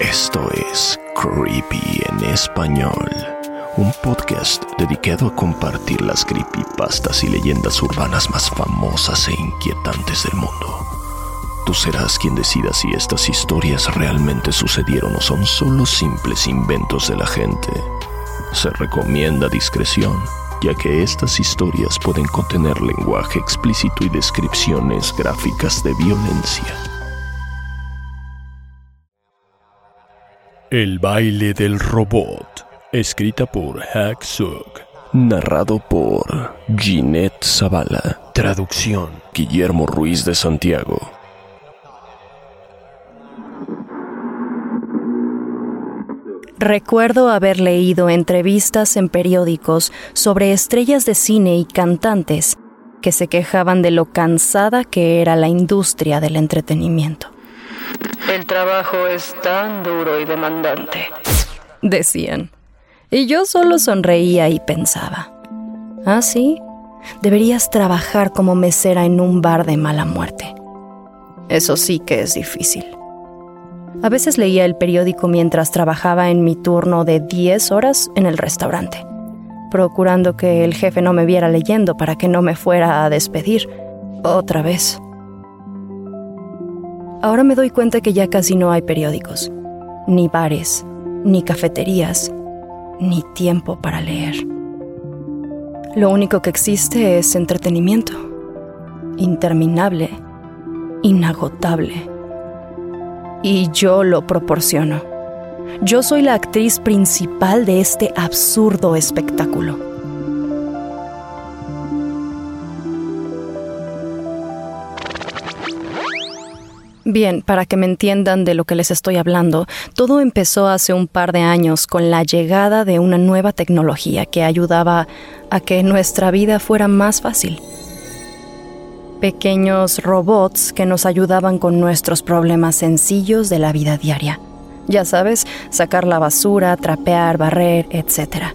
Esto es Creepy en español, un podcast dedicado a compartir las creepypastas y leyendas urbanas más famosas e inquietantes del mundo. Tú serás quien decida si estas historias realmente sucedieron o son solo simples inventos de la gente. Se recomienda discreción, ya que estas historias pueden contener lenguaje explícito y descripciones gráficas de violencia. El baile del robot, escrita por Hack Suk, narrado por Ginette Zavala, traducción Guillermo Ruiz de Santiago. Recuerdo haber leído entrevistas en periódicos sobre estrellas de cine y cantantes que se quejaban de lo cansada que era la industria del entretenimiento. El trabajo es tan duro y demandante, decían. Y yo solo sonreía y pensaba, ah, sí, deberías trabajar como mesera en un bar de mala muerte. Eso sí que es difícil. A veces leía el periódico mientras trabajaba en mi turno de 10 horas en el restaurante, procurando que el jefe no me viera leyendo para que no me fuera a despedir otra vez. Ahora me doy cuenta que ya casi no hay periódicos, ni bares, ni cafeterías, ni tiempo para leer. Lo único que existe es entretenimiento, interminable, inagotable y yo lo proporciono. Yo soy la actriz principal de este absurdo espectáculo. Bien, para que me entiendan de lo que les estoy hablando, todo empezó hace un par de años con la llegada de una nueva tecnología que ayudaba a que nuestra vida fuera más fácil pequeños robots que nos ayudaban con nuestros problemas sencillos de la vida diaria. Ya sabes, sacar la basura, trapear, barrer, etc.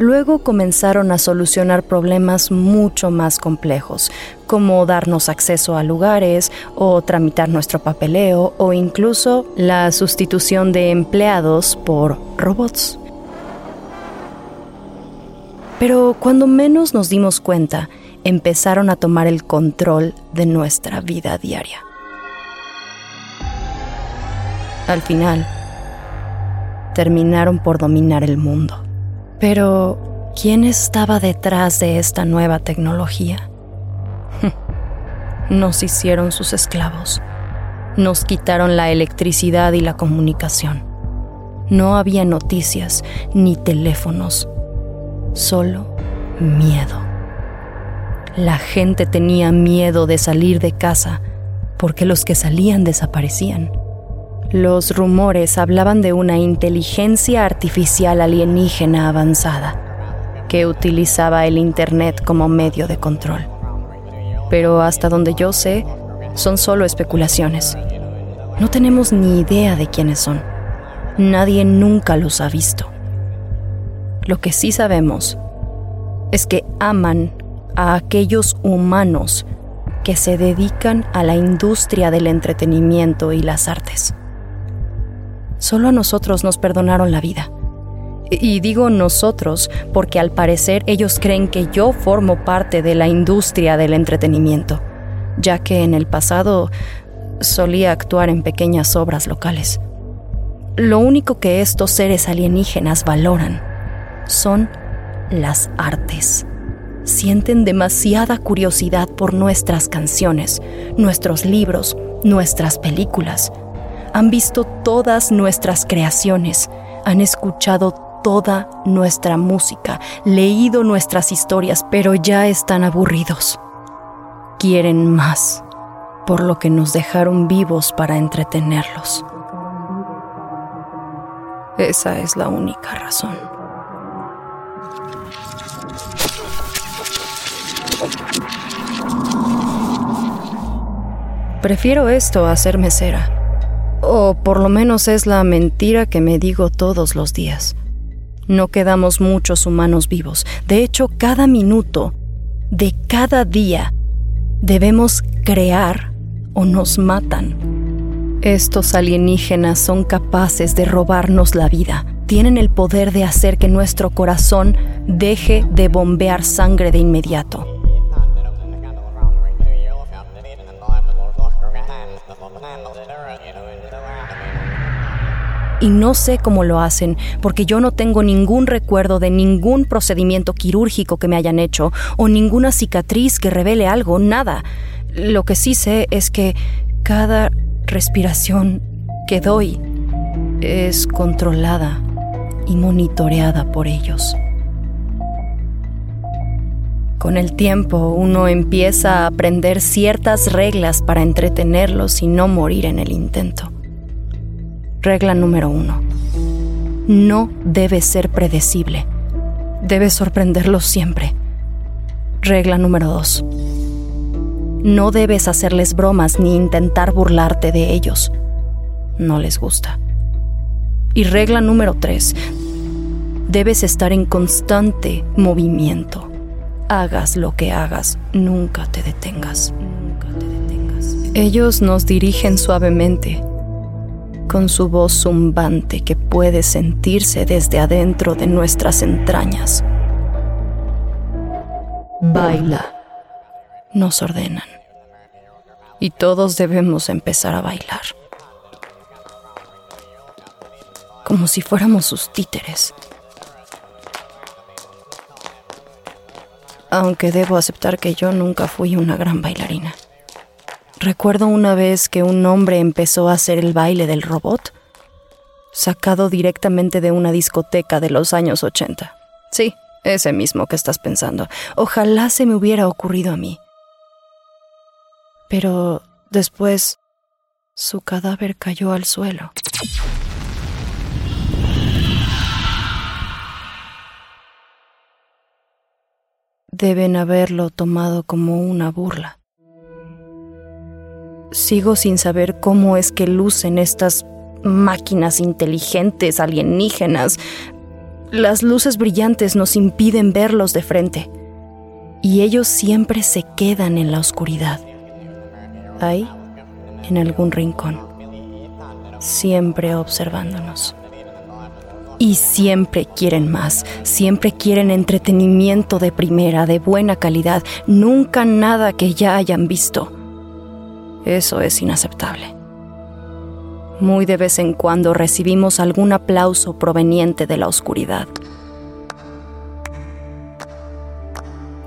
Luego comenzaron a solucionar problemas mucho más complejos, como darnos acceso a lugares o tramitar nuestro papeleo o incluso la sustitución de empleados por robots. Pero cuando menos nos dimos cuenta, empezaron a tomar el control de nuestra vida diaria. Al final, terminaron por dominar el mundo. Pero, ¿quién estaba detrás de esta nueva tecnología? Nos hicieron sus esclavos. Nos quitaron la electricidad y la comunicación. No había noticias ni teléfonos, solo miedo. La gente tenía miedo de salir de casa porque los que salían desaparecían. Los rumores hablaban de una inteligencia artificial alienígena avanzada que utilizaba el Internet como medio de control. Pero hasta donde yo sé, son solo especulaciones. No tenemos ni idea de quiénes son. Nadie nunca los ha visto. Lo que sí sabemos es que aman a aquellos humanos que se dedican a la industria del entretenimiento y las artes. Solo a nosotros nos perdonaron la vida. Y digo nosotros porque al parecer ellos creen que yo formo parte de la industria del entretenimiento, ya que en el pasado solía actuar en pequeñas obras locales. Lo único que estos seres alienígenas valoran son las artes sienten demasiada curiosidad por nuestras canciones, nuestros libros, nuestras películas. Han visto todas nuestras creaciones, han escuchado toda nuestra música, leído nuestras historias, pero ya están aburridos. Quieren más, por lo que nos dejaron vivos para entretenerlos. Esa es la única razón. Prefiero esto a ser mesera. O por lo menos es la mentira que me digo todos los días. No quedamos muchos humanos vivos. De hecho, cada minuto de cada día debemos crear o nos matan. Estos alienígenas son capaces de robarnos la vida. Tienen el poder de hacer que nuestro corazón deje de bombear sangre de inmediato. Y no sé cómo lo hacen, porque yo no tengo ningún recuerdo de ningún procedimiento quirúrgico que me hayan hecho o ninguna cicatriz que revele algo, nada. Lo que sí sé es que cada respiración que doy es controlada y monitoreada por ellos. Con el tiempo uno empieza a aprender ciertas reglas para entretenerlos y no morir en el intento. Regla número uno. No debe ser predecible. Debe sorprenderlos siempre. Regla número dos. No debes hacerles bromas ni intentar burlarte de ellos. No les gusta. Y regla número tres. Debes estar en constante movimiento. Hagas lo que hagas, nunca te detengas. Nunca te detengas. Ellos nos dirigen suavemente con su voz zumbante que puede sentirse desde adentro de nuestras entrañas. Baila, nos ordenan. Y todos debemos empezar a bailar. Como si fuéramos sus títeres. Aunque debo aceptar que yo nunca fui una gran bailarina. Recuerdo una vez que un hombre empezó a hacer el baile del robot, sacado directamente de una discoteca de los años 80. Sí, ese mismo que estás pensando. Ojalá se me hubiera ocurrido a mí. Pero después su cadáver cayó al suelo. Deben haberlo tomado como una burla. Sigo sin saber cómo es que lucen estas máquinas inteligentes alienígenas. Las luces brillantes nos impiden verlos de frente. Y ellos siempre se quedan en la oscuridad. Ahí, en algún rincón. Siempre observándonos. Y siempre quieren más, siempre quieren entretenimiento de primera, de buena calidad, nunca nada que ya hayan visto. Eso es inaceptable. Muy de vez en cuando recibimos algún aplauso proveniente de la oscuridad.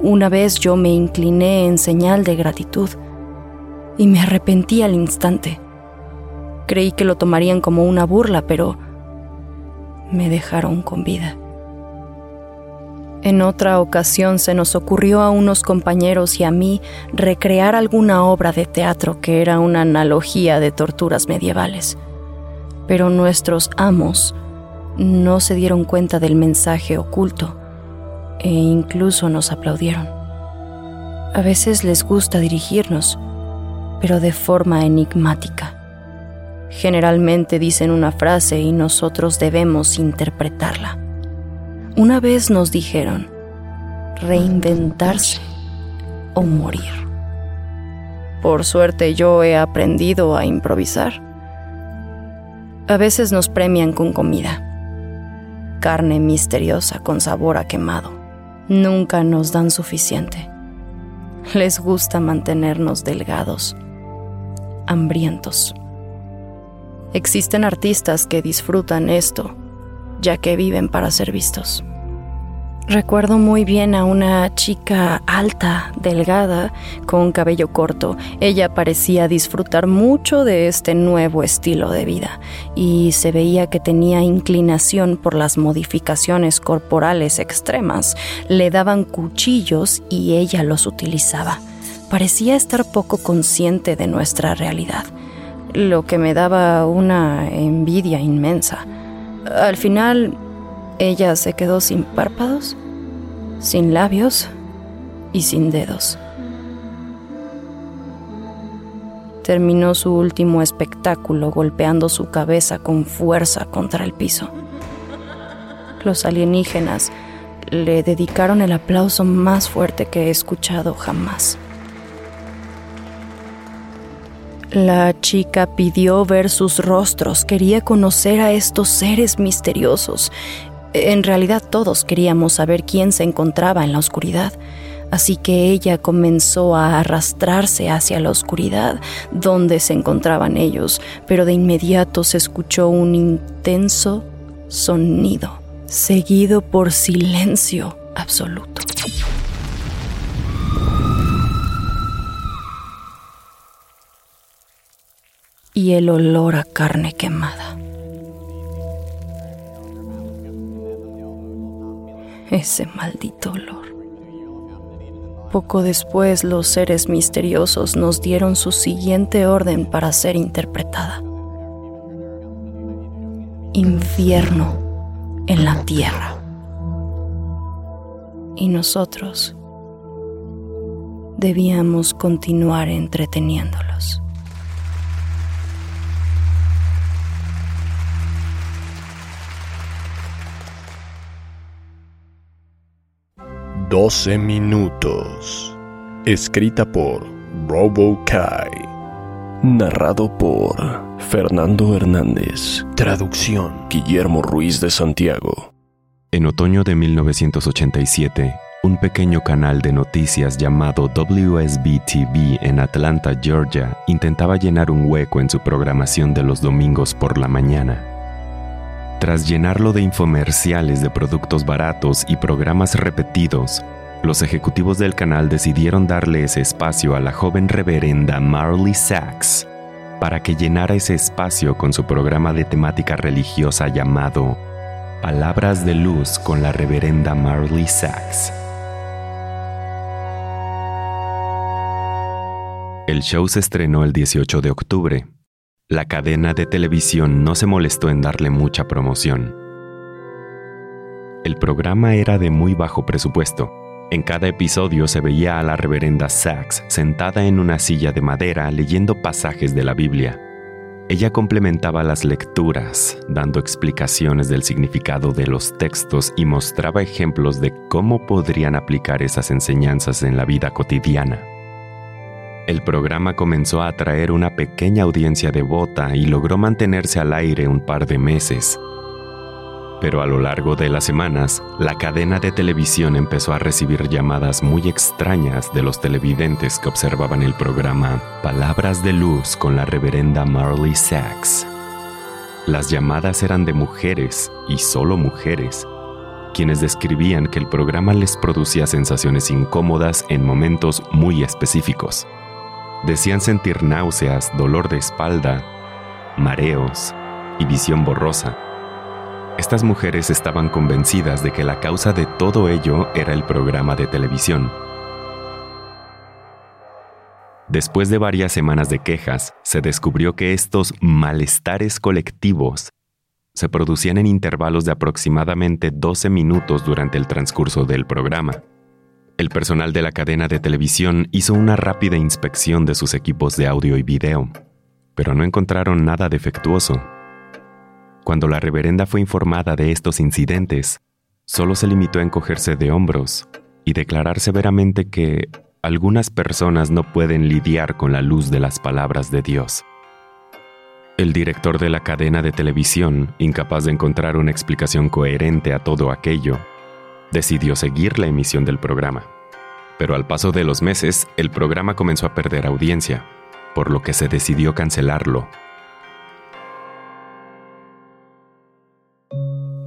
Una vez yo me incliné en señal de gratitud y me arrepentí al instante. Creí que lo tomarían como una burla, pero me dejaron con vida. En otra ocasión se nos ocurrió a unos compañeros y a mí recrear alguna obra de teatro que era una analogía de torturas medievales. Pero nuestros amos no se dieron cuenta del mensaje oculto e incluso nos aplaudieron. A veces les gusta dirigirnos, pero de forma enigmática. Generalmente dicen una frase y nosotros debemos interpretarla. Una vez nos dijeron, reinventarse o morir. Por suerte yo he aprendido a improvisar. A veces nos premian con comida. Carne misteriosa con sabor a quemado. Nunca nos dan suficiente. Les gusta mantenernos delgados, hambrientos. Existen artistas que disfrutan esto ya que viven para ser vistos. Recuerdo muy bien a una chica alta, delgada, con cabello corto. Ella parecía disfrutar mucho de este nuevo estilo de vida y se veía que tenía inclinación por las modificaciones corporales extremas. Le daban cuchillos y ella los utilizaba. Parecía estar poco consciente de nuestra realidad, lo que me daba una envidia inmensa. Al final, ella se quedó sin párpados, sin labios y sin dedos. Terminó su último espectáculo golpeando su cabeza con fuerza contra el piso. Los alienígenas le dedicaron el aplauso más fuerte que he escuchado jamás. La chica pidió ver sus rostros, quería conocer a estos seres misteriosos. En realidad todos queríamos saber quién se encontraba en la oscuridad, así que ella comenzó a arrastrarse hacia la oscuridad donde se encontraban ellos, pero de inmediato se escuchó un intenso sonido, seguido por silencio absoluto. Y el olor a carne quemada. Ese maldito olor. Poco después los seres misteriosos nos dieron su siguiente orden para ser interpretada. Infierno en la tierra. Y nosotros debíamos continuar entreteniéndolos. 12 minutos. Escrita por Robo Kai. Narrado por Fernando Hernández. Traducción Guillermo Ruiz de Santiago. En otoño de 1987, un pequeño canal de noticias llamado WSB-TV en Atlanta, Georgia, intentaba llenar un hueco en su programación de los domingos por la mañana. Tras llenarlo de infomerciales de productos baratos y programas repetidos, los ejecutivos del canal decidieron darle ese espacio a la joven reverenda Marley Sachs para que llenara ese espacio con su programa de temática religiosa llamado Palabras de Luz con la reverenda Marley Sachs. El show se estrenó el 18 de octubre la cadena de televisión no se molestó en darle mucha promoción. El programa era de muy bajo presupuesto. En cada episodio se veía a la reverenda Sachs sentada en una silla de madera leyendo pasajes de la Biblia. Ella complementaba las lecturas, dando explicaciones del significado de los textos y mostraba ejemplos de cómo podrían aplicar esas enseñanzas en la vida cotidiana. El programa comenzó a atraer una pequeña audiencia devota y logró mantenerse al aire un par de meses. Pero a lo largo de las semanas, la cadena de televisión empezó a recibir llamadas muy extrañas de los televidentes que observaban el programa Palabras de Luz con la reverenda Marley Sachs. Las llamadas eran de mujeres, y solo mujeres, quienes describían que el programa les producía sensaciones incómodas en momentos muy específicos. Decían sentir náuseas, dolor de espalda, mareos y visión borrosa. Estas mujeres estaban convencidas de que la causa de todo ello era el programa de televisión. Después de varias semanas de quejas, se descubrió que estos malestares colectivos se producían en intervalos de aproximadamente 12 minutos durante el transcurso del programa. El personal de la cadena de televisión hizo una rápida inspección de sus equipos de audio y video, pero no encontraron nada defectuoso. Cuando la reverenda fue informada de estos incidentes, solo se limitó a encogerse de hombros y declarar severamente que algunas personas no pueden lidiar con la luz de las palabras de Dios. El director de la cadena de televisión, incapaz de encontrar una explicación coherente a todo aquello, decidió seguir la emisión del programa. Pero al paso de los meses, el programa comenzó a perder audiencia, por lo que se decidió cancelarlo.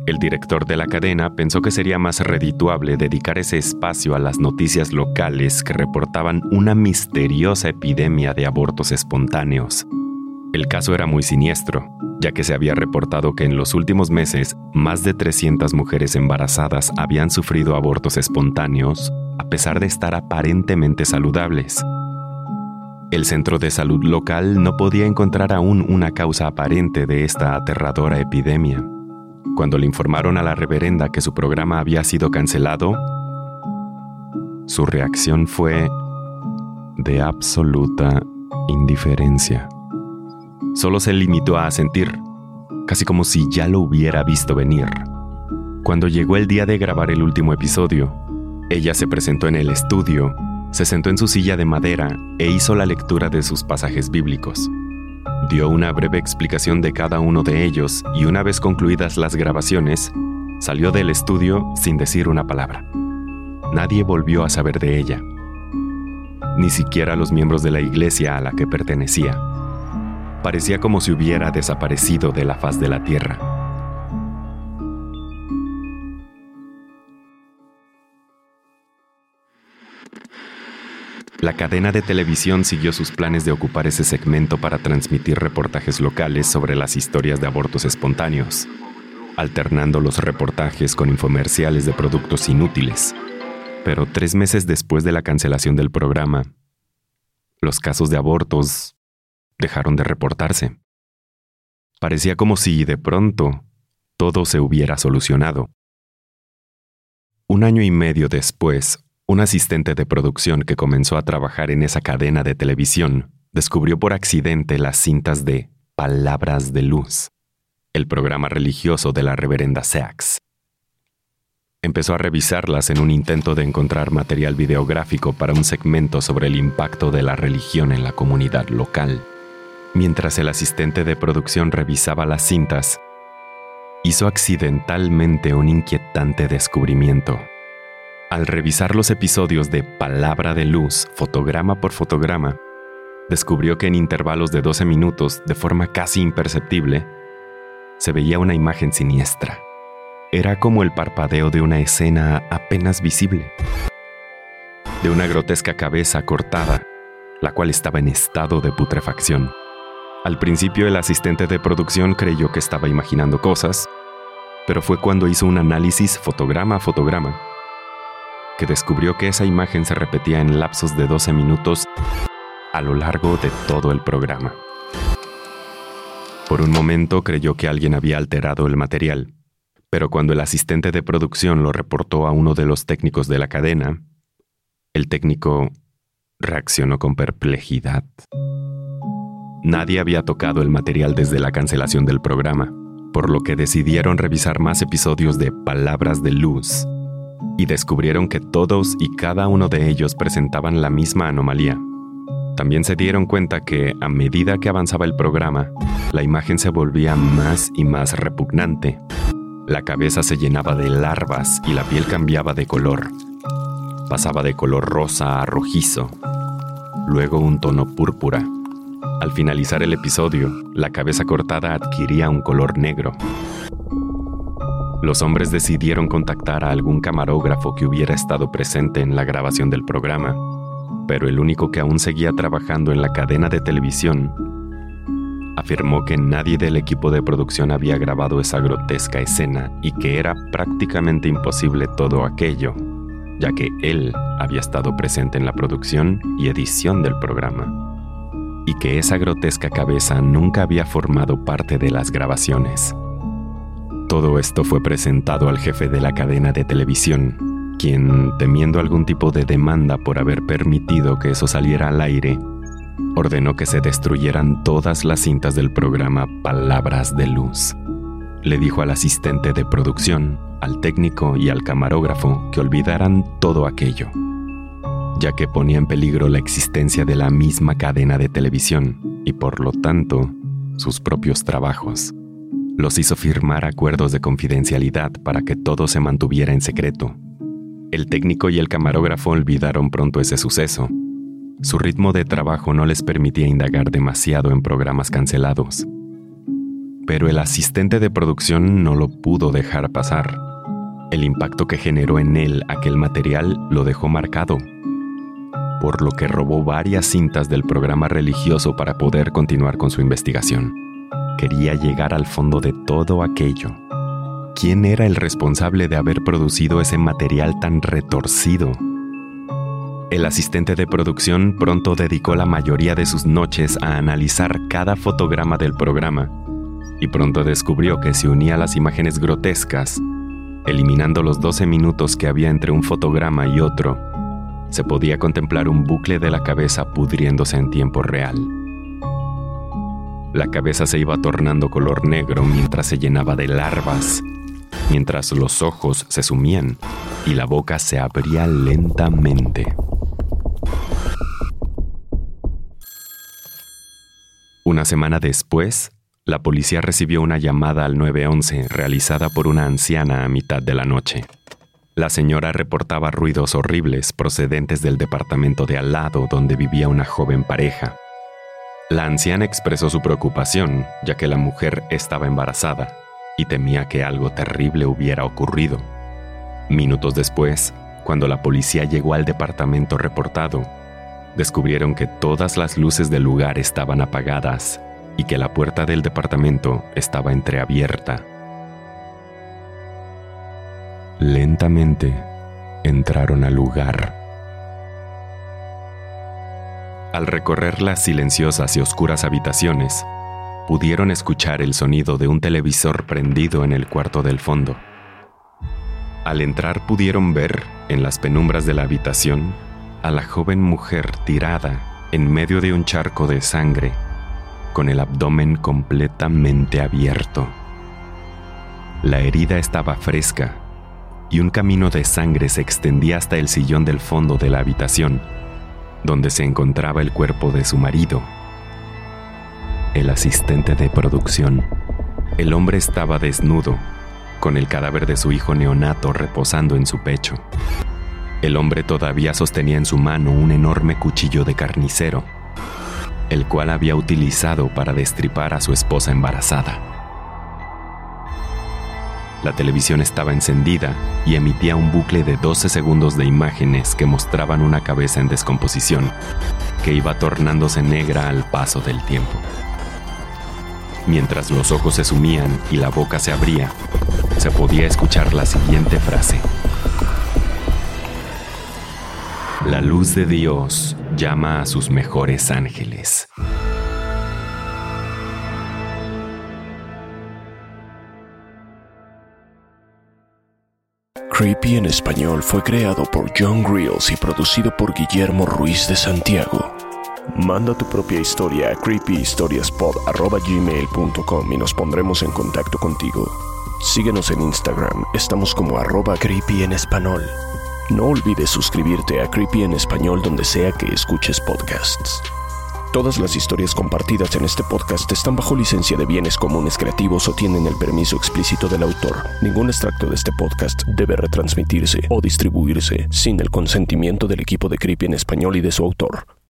El director de la cadena pensó que sería más redituable dedicar ese espacio a las noticias locales que reportaban una misteriosa epidemia de abortos espontáneos. El caso era muy siniestro, ya que se había reportado que en los últimos meses más de 300 mujeres embarazadas habían sufrido abortos espontáneos a pesar de estar aparentemente saludables. El centro de salud local no podía encontrar aún una causa aparente de esta aterradora epidemia. Cuando le informaron a la reverenda que su programa había sido cancelado, su reacción fue de absoluta indiferencia. Solo se limitó a sentir, casi como si ya lo hubiera visto venir. Cuando llegó el día de grabar el último episodio, ella se presentó en el estudio Se sentó en su silla de madera e hizo la lectura de sus pasajes bíblicos. Dio una breve explicación de cada uno de ellos y una vez concluidas las grabaciones, salió del estudio sin decir una palabra. Nadie volvió a saber de ella, ni siquiera los miembros de la iglesia a la que pertenecía. Parecía como si hubiera desaparecido de la faz de la tierra. La cadena de televisión siguió sus planes de ocupar ese segmento para transmitir reportajes locales sobre las historias de abortos espontáneos, alternando los reportajes con infomerciales de productos inútiles. Pero tres meses después de la cancelación del programa, los casos de abortos dejaron de reportarse. Parecía como si de pronto todo se hubiera solucionado. Un año y medio después, un asistente de producción que comenzó a trabajar en esa cadena de televisión descubrió por accidente las cintas de Palabras de Luz, el programa religioso de la reverenda Sachs. Empezó a revisarlas en un intento de encontrar material videográfico para un segmento sobre el impacto de la religión en la comunidad local. Mientras el asistente de producción revisaba las cintas, hizo accidentalmente un inquietante descubrimiento. Al revisar los episodios de Palabra de Luz, fotograma por fotograma, descubrió que en intervalos de 12 minutos, de forma casi imperceptible, se veía una imagen siniestra. Era como el parpadeo de una escena apenas visible, de una grotesca cabeza cortada, la cual estaba en estado de putrefacción. Al principio el asistente de producción creyó que estaba imaginando cosas, pero fue cuando hizo un análisis fotograma a fotograma que descubrió que esa imagen se repetía en lapsos de 12 minutos a lo largo de todo el programa. Por un momento creyó que alguien había alterado el material, pero cuando el asistente de producción lo reportó a uno de los técnicos de la cadena, el técnico reaccionó con perplejidad. Nadie había tocado el material desde la cancelación del programa, por lo que decidieron revisar más episodios de Palabras de Luz y descubrieron que todos y cada uno de ellos presentaban la misma anomalía. También se dieron cuenta que, a medida que avanzaba el programa, la imagen se volvía más y más repugnante. La cabeza se llenaba de larvas y la piel cambiaba de color. Pasaba de color rosa a rojizo, luego un tono púrpura. Al finalizar el episodio, la cabeza cortada adquiría un color negro. Los hombres decidieron contactar a algún camarógrafo que hubiera estado presente en la grabación del programa, pero el único que aún seguía trabajando en la cadena de televisión afirmó que nadie del equipo de producción había grabado esa grotesca escena y que era prácticamente imposible todo aquello, ya que él había estado presente en la producción y edición del programa, y que esa grotesca cabeza nunca había formado parte de las grabaciones. Todo esto fue presentado al jefe de la cadena de televisión, quien, temiendo algún tipo de demanda por haber permitido que eso saliera al aire, ordenó que se destruyeran todas las cintas del programa Palabras de Luz. Le dijo al asistente de producción, al técnico y al camarógrafo que olvidaran todo aquello, ya que ponía en peligro la existencia de la misma cadena de televisión y por lo tanto sus propios trabajos los hizo firmar acuerdos de confidencialidad para que todo se mantuviera en secreto. El técnico y el camarógrafo olvidaron pronto ese suceso. Su ritmo de trabajo no les permitía indagar demasiado en programas cancelados. Pero el asistente de producción no lo pudo dejar pasar. El impacto que generó en él aquel material lo dejó marcado, por lo que robó varias cintas del programa religioso para poder continuar con su investigación quería llegar al fondo de todo aquello. ¿Quién era el responsable de haber producido ese material tan retorcido? El asistente de producción pronto dedicó la mayoría de sus noches a analizar cada fotograma del programa y pronto descubrió que se unía las imágenes grotescas, eliminando los 12 minutos que había entre un fotograma y otro, se podía contemplar un bucle de la cabeza pudriéndose en tiempo real. La cabeza se iba tornando color negro mientras se llenaba de larvas, mientras los ojos se sumían y la boca se abría lentamente. Una semana después, la policía recibió una llamada al 911 realizada por una anciana a mitad de la noche. La señora reportaba ruidos horribles procedentes del departamento de al lado donde vivía una joven pareja. La anciana expresó su preocupación, ya que la mujer estaba embarazada y temía que algo terrible hubiera ocurrido. Minutos después, cuando la policía llegó al departamento reportado, descubrieron que todas las luces del lugar estaban apagadas y que la puerta del departamento estaba entreabierta. Lentamente entraron al lugar. Al recorrer las silenciosas y oscuras habitaciones, pudieron escuchar el sonido de un televisor prendido en el cuarto del fondo. Al entrar pudieron ver, en las penumbras de la habitación, a la joven mujer tirada en medio de un charco de sangre, con el abdomen completamente abierto. La herida estaba fresca y un camino de sangre se extendía hasta el sillón del fondo de la habitación, donde se encontraba el cuerpo de su marido, el asistente de producción. El hombre estaba desnudo, con el cadáver de su hijo neonato reposando en su pecho. El hombre todavía sostenía en su mano un enorme cuchillo de carnicero, el cual había utilizado para destripar a su esposa embarazada. La televisión estaba encendida y emitía un bucle de 12 segundos de imágenes que mostraban una cabeza en descomposición, que iba tornándose negra al paso del tiempo. Mientras los ojos se sumían y la boca se abría, se podía escuchar la siguiente frase. La luz de Dios llama a sus mejores ángeles. Creepy en español fue creado por John Grills y producido por Guillermo Ruiz de Santiago. Manda tu propia historia a creepyhistoriaspod.gmail.com y nos pondremos en contacto contigo. Síguenos en Instagram, estamos como arroba creepy en español. No olvides suscribirte a Creepy en español donde sea que escuches podcasts. Todas las historias compartidas en este podcast están bajo licencia de bienes comunes creativos o tienen el permiso explícito del autor. Ningún extracto de este podcast debe retransmitirse o distribuirse sin el consentimiento del equipo de Creepy en español y de su autor.